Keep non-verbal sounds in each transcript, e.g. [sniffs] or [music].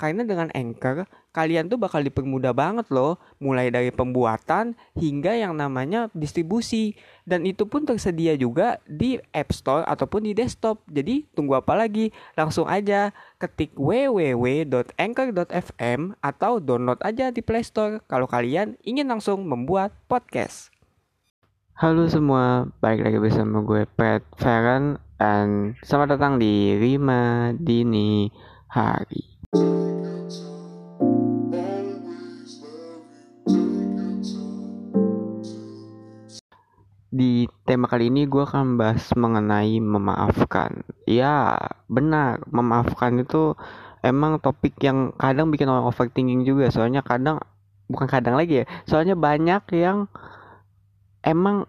Karena dengan Anchor, kalian tuh bakal dipermudah banget loh, mulai dari pembuatan hingga yang namanya distribusi. Dan itu pun tersedia juga di App Store ataupun di desktop. Jadi tunggu apa lagi? Langsung aja ketik www.anchor.fm atau download aja di Play Store kalau kalian ingin langsung membuat podcast. Halo semua, balik lagi bersama gue Pat Feren dan selamat datang di Rima Dini Hari. Di tema kali ini gue akan bahas mengenai memaafkan. Ya, benar, memaafkan itu emang topik yang kadang bikin orang overthinking juga. Soalnya kadang, bukan kadang lagi ya, soalnya banyak yang emang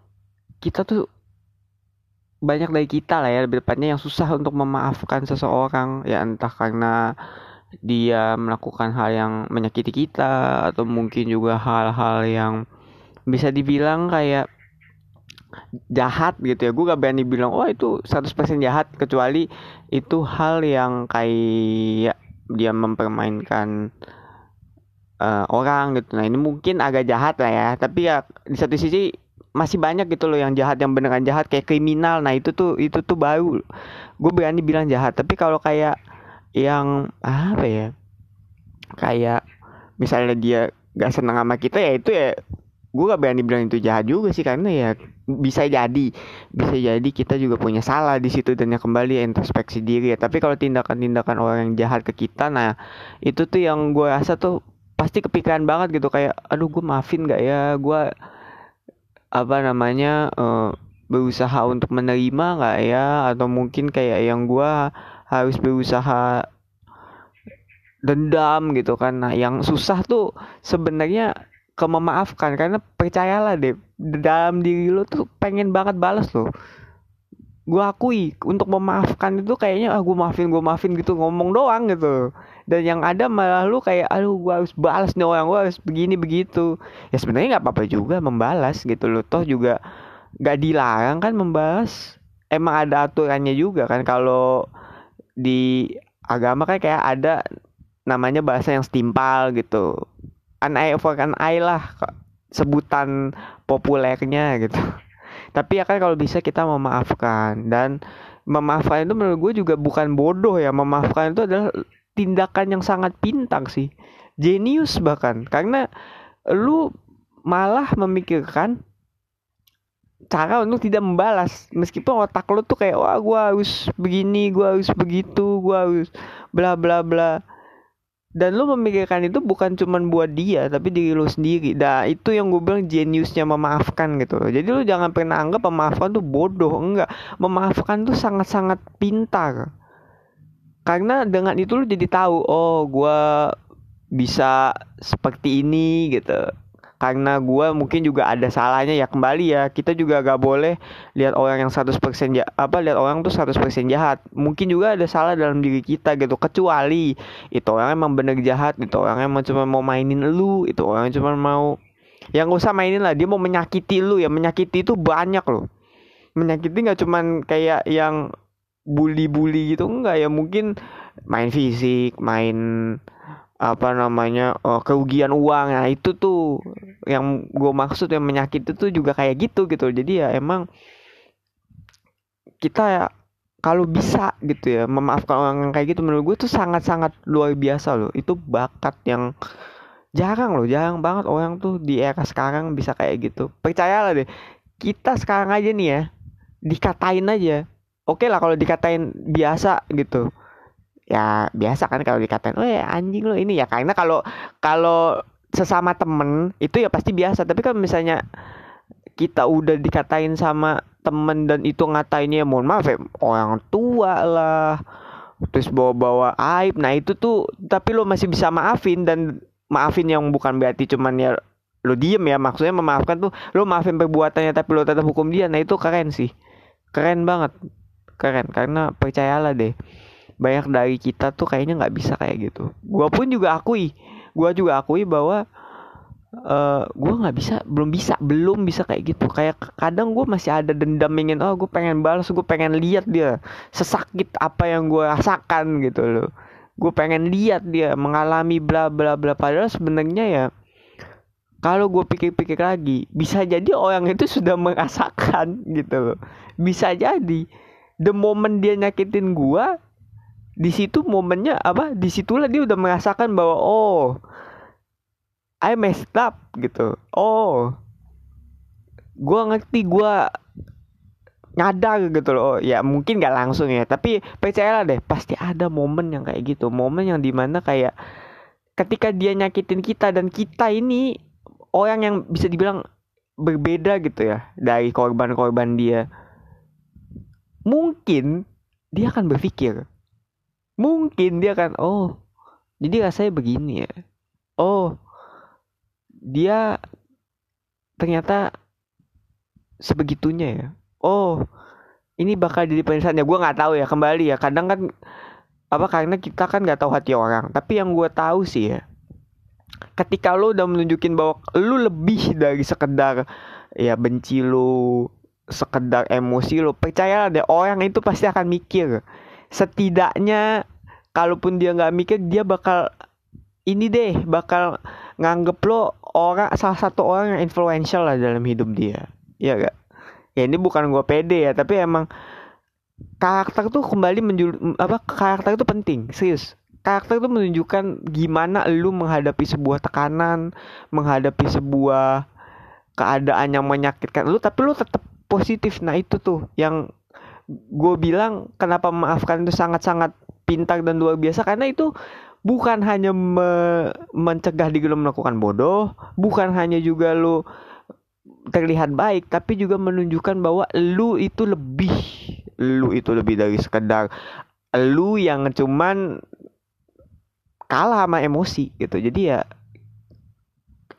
kita tuh banyak dari kita lah ya lebih tepatnya yang susah untuk memaafkan seseorang ya entah karena dia melakukan hal yang menyakiti kita atau mungkin juga hal-hal yang bisa dibilang kayak jahat gitu ya. Gue gak berani bilang oh itu 100% jahat kecuali itu hal yang kayak dia mempermainkan uh, orang gitu. Nah ini mungkin agak jahat lah ya tapi ya di satu sisi masih banyak gitu loh yang jahat yang beneran jahat kayak kriminal. Nah itu tuh itu tuh baru gue berani bilang jahat tapi kalau kayak yang apa ya kayak misalnya dia gak senang sama kita ya itu ya gue gak berani bilang itu jahat juga sih karena ya bisa jadi bisa jadi kita juga punya salah di situ dan yang kembali ya introspeksi diri ya. Tapi kalau tindakan-tindakan orang yang jahat ke kita nah itu tuh yang gue rasa tuh pasti kepikiran banget gitu. Kayak aduh gue maafin gak ya? Gue apa namanya uh, berusaha untuk menerima nggak ya? Atau mungkin kayak yang gue harus berusaha dendam gitu kan. Nah yang susah tuh sebenarnya ke memaafkan karena percayalah deh dalam diri lo tuh pengen banget balas lo gue akui untuk memaafkan itu kayaknya ah gue maafin gue maafin gitu. Ngomong doang gitu. Dan yang ada malah lu kayak aduh gua harus balas nih orang gua harus begini begitu. Ya sebenarnya nggak apa-apa juga membalas gitu loh. Toh juga nggak dilarang kan membalas. Emang ada aturannya juga kan. Kalau di agama kan kayak ada namanya bahasa yang setimpal gitu. An eye for an eye lah sebutan populernya gitu. Tapi ya kan kalau bisa kita memaafkan. Dan memaafkan itu menurut gue juga bukan bodoh ya. Memaafkan itu adalah tindakan yang sangat pintar sih. Jenius bahkan. Karena lu malah memikirkan cara untuk tidak membalas. Meskipun otak lu tuh kayak wah gue harus begini gue harus begitu gue harus bla bla bla. Dan lu memikirkan itu bukan cuma buat dia tapi diri lu sendiri. Nah itu yang gue bilang jeniusnya memaafkan gitu loh. Jadi lu jangan pernah anggap memaafkan tuh bodoh enggak. Memaafkan tuh sangat sangat pintar. Karena dengan itu lu jadi tahu oh gue bisa seperti ini gitu karena gue mungkin juga ada salahnya ya kembali ya. Kita juga gak boleh lihat orang yang 100% ya apa lihat orang tuh 100% jahat. Mungkin juga ada salah dalam diri kita gitu. Kecuali itu orang emang bener jahat itu orang emang cuma mau mainin lu itu orang cuma mau yang gak usah mainin lah. Dia mau menyakiti lu ya. Menyakiti itu banyak loh. Menyakiti nggak cuman kayak yang bully-bully gitu enggak ya. Mungkin main fisik main apa namanya uh, kerugian uang. Nah itu tuh yang gue maksud yang menyakiti tuh juga kayak gitu gitu. Jadi ya emang kita ya kalau bisa gitu ya memaafkan orang yang kayak gitu menurut gue tuh sangat-sangat luar biasa loh. Itu bakat yang jarang loh jarang banget orang tuh di era sekarang bisa kayak gitu. Percayalah deh kita sekarang aja nih ya dikatain aja. Oke okay lah kalau dikatain biasa gitu ya biasa kan kalau dikatain oh ya anjing lo ini ya. Karena kalau kalau sesama temen itu ya pasti biasa. Tapi kan misalnya kita udah dikatain sama temen dan itu ngatainnya mohon maaf ya orang tua lah terus bawa-bawa aib. Nah itu tuh tapi lo masih bisa maafin dan maafin yang bukan berarti cuman ya lo diem ya. Maksudnya memaafkan tuh lo maafin perbuatannya tapi lo tetap hukum dia. Nah itu keren sih. Keren banget. Keren karena percayalah deh banyak dari kita tuh kayaknya nggak bisa kayak gitu. Gue pun juga akui gue juga akui bahwa uh, gue nggak bisa belum bisa belum bisa kayak gitu. Kayak kadang gue masih ada dendam ingin oh gue pengen balas gue pengen lihat dia sesakit apa yang gue rasakan gitu loh. Gue pengen lihat dia mengalami bla bla bla. Padahal sebenarnya ya kalau gue pikir-pikir lagi bisa jadi orang itu sudah merasakan gitu loh. Bisa jadi the moment dia nyakitin gue di situ momennya apa? Di situlah dia udah merasakan bahwa oh I messed up gitu. Oh gue ngerti gue nyadar gitu loh. Oh, ya mungkin gak langsung ya tapi percayalah deh pasti ada momen yang kayak gitu. Momen yang di mana kayak ketika dia nyakitin kita dan kita ini orang yang bisa dibilang berbeda gitu ya dari korban-korban dia mungkin dia akan berpikir mungkin dia kan oh jadi rasanya begini ya. Oh dia ternyata sebegitunya ya. Oh ini bakal jadi penyesalan ya gue nggak tahu ya kembali ya. Kadang kan apa karena kita kan nggak tahu hati orang. Tapi yang gue tahu sih ya ketika lo udah menunjukin bahwa lo lebih dari sekedar ya benci lo sekedar emosi lo percayalah deh orang itu pasti akan mikir setidaknya kalaupun dia nggak mikir dia bakal ini deh bakal nganggep lo orang salah satu orang yang influential lah dalam hidup dia. Ya gak ya ini bukan gue pede ya tapi emang karakter tuh kembali menjul apa karakter itu penting serius. Karakter itu menunjukkan gimana lu menghadapi sebuah tekanan menghadapi sebuah keadaan yang menyakitkan lu tapi lu tetap positif. Nah itu tuh yang gue bilang kenapa memaafkan itu sangat-sangat pintar dan luar biasa karena itu bukan hanya me mencegah diri lo melakukan bodoh, bukan hanya juga lo terlihat baik, tapi juga menunjukkan bahwa lu itu lebih, lu itu lebih dari sekedar lu yang cuman kalah sama emosi gitu. Jadi ya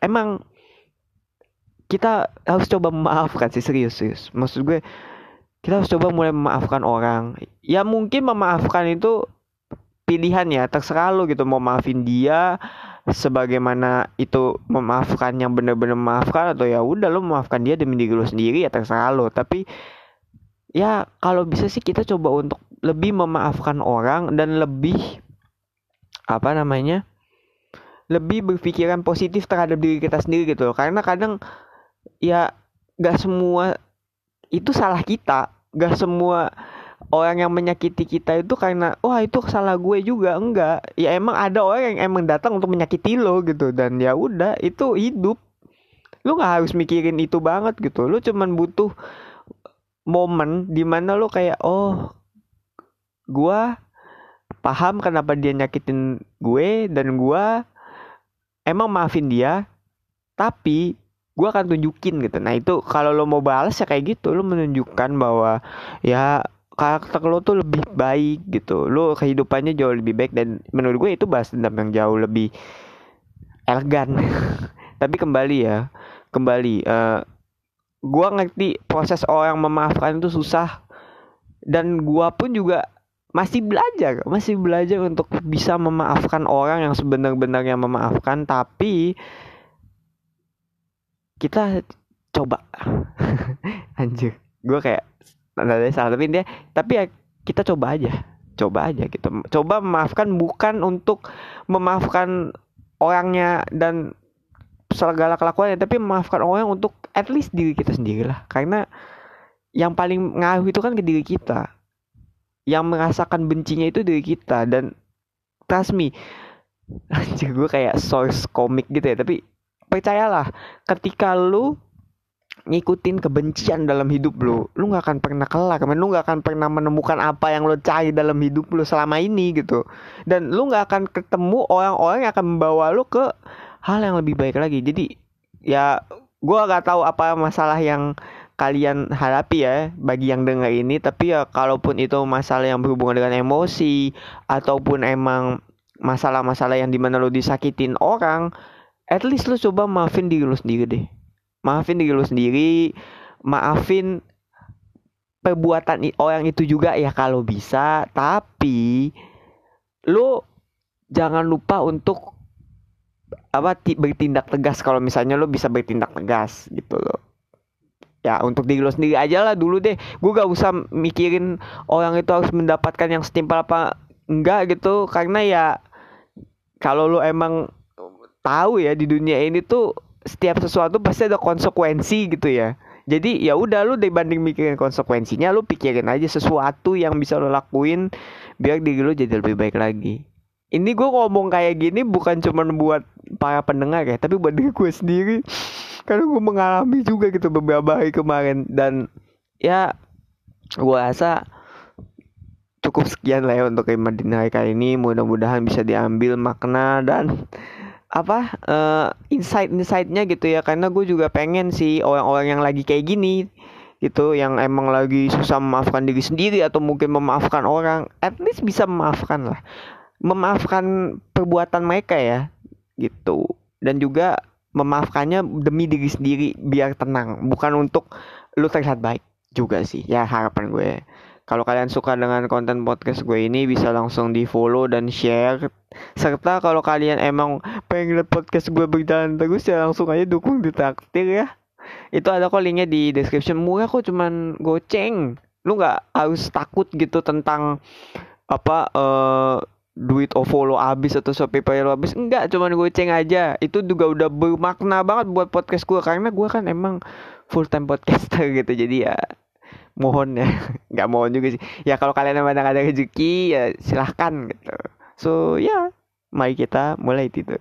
emang kita harus coba memaafkan sih serius serius. Maksud gue kita harus coba mulai memaafkan orang. Ya mungkin memaafkan itu pilihan ya terserah lo gitu. Mau maafin dia sebagaimana itu memaafkan yang benar-benar memaafkan atau ya udah lo memaafkan dia demi diri lo sendiri ya terserah lo tapi ya kalau bisa sih kita coba untuk lebih memaafkan orang dan lebih apa namanya lebih berpikiran positif terhadap diri kita sendiri gitu loh. Karena kadang ya gak semua itu salah kita. Gak semua orang yang menyakiti kita itu karena wah itu salah gue juga. Enggak. Ya emang ada orang yang emang datang untuk menyakiti lo gitu. Dan ya udah itu hidup. Lu nggak harus mikirin itu banget gitu. Lu cuman butuh momen di mana lu kayak oh gue paham kenapa dia nyakitin gue dan gue emang maafin dia. Tapi gue akan tunjukin gitu. Nah itu kalau lo mau balas ya kayak gitu. Lo menunjukkan bahwa ya karakter lo tuh lebih baik gitu. Lo kehidupannya jauh lebih baik. Dan menurut gue itu balas dendam yang jauh lebih elegan. [laughs] Tapi kembali ya kembali uh, eh, gue ngerti proses orang memaafkan itu susah. Dan gue pun juga masih belajar masih belajar untuk bisa memaafkan orang yang sebenar-benarnya memaafkan. Tapi kita coba. [laughs] Anjir. Gue kayak ada salah. Tapi dia tapi ya kita coba aja. Coba aja gitu. Coba memaafkan bukan untuk memaafkan orangnya dan segala kelakuannya tapi memaafkan orang untuk at least diri kita sendiri lah karena yang paling ngaruh itu kan ke diri kita. Yang merasakan bencinya itu diri kita. Dan trust me [laughs] anjir gue kayak source komik gitu ya. Tapi percayalah ketika lu ngikutin kebencian dalam hidup lu, lu nggak akan pernah kelar, men. Lu nggak akan pernah menemukan apa yang lu cari dalam hidup lu selama ini gitu. Dan lu nggak akan ketemu orang-orang yang akan membawa lu ke hal yang lebih baik lagi. Jadi ya gua gak tahu apa masalah yang kalian hadapi ya bagi yang dengar ini. Tapi ya kalaupun itu masalah yang berhubungan dengan emosi ataupun emang masalah-masalah yang di mana lu disakitin orang, at least lu coba maafin diri lu sendiri deh. Maafin diri lu sendiri maafin perbuatan orang itu juga ya kalau bisa. Tapi lu jangan lupa untuk apa bertindak tegas kalau misalnya lo bisa bertindak tegas gitu loh. Ya untuk diri lo sendiri aja lah dulu deh. Gue gak usah mikirin orang itu harus mendapatkan yang setimpal apa enggak gitu. Karena ya kalau lo emang tahu ya di dunia ini tuh setiap sesuatu pasti ada konsekuensi gitu ya. Jadi ya udah lu dibanding mikirin konsekuensinya lu pikirin aja sesuatu yang bisa lo lakuin biar diri lo jadi lebih baik lagi. Ini gue ngomong kayak gini bukan cuma buat para pendengar ya tapi buat diri gue sendiri. [sniffs] Karena gue mengalami juga gitu beberapa hari kemarin dan ya gue rasa cukup sekian lah ya untuk Iman hari kali ini. Mudah-mudahan bisa diambil makna dan apa uh, insight-insightnya gitu ya. Karena gue juga pengen sih orang-orang yang lagi kayak gini gitu yang emang lagi susah memaafkan diri sendiri atau mungkin memaafkan orang at least bisa memaafkan lah. Memaafkan perbuatan mereka ya gitu. Dan juga memaafkannya demi diri sendiri biar tenang. Bukan untuk lu terlihat baik juga sih ya harapan gue kalau kalian suka dengan konten podcast gue ini bisa langsung di follow dan share. Serta kalau kalian emang pengen lihat podcast gue berjalan terus ya langsung aja dukung di traktir ya. Itu ada kok linknya di description. Murah kok cuman goceng. Lu nggak harus takut gitu tentang apa uh, duit oh follow abis atau Shopee lo abis enggak cuman goceng aja. Itu juga udah bermakna banget buat podcast gue. Karena gue kan emang full time podcaster [laughs] gitu. Jadi ya mohon ya. [laughs] Nggak mohon juga sih. Ya kalau kalian emang ada rezeki ya silahkan gitu. So ya mari kita mulai tidur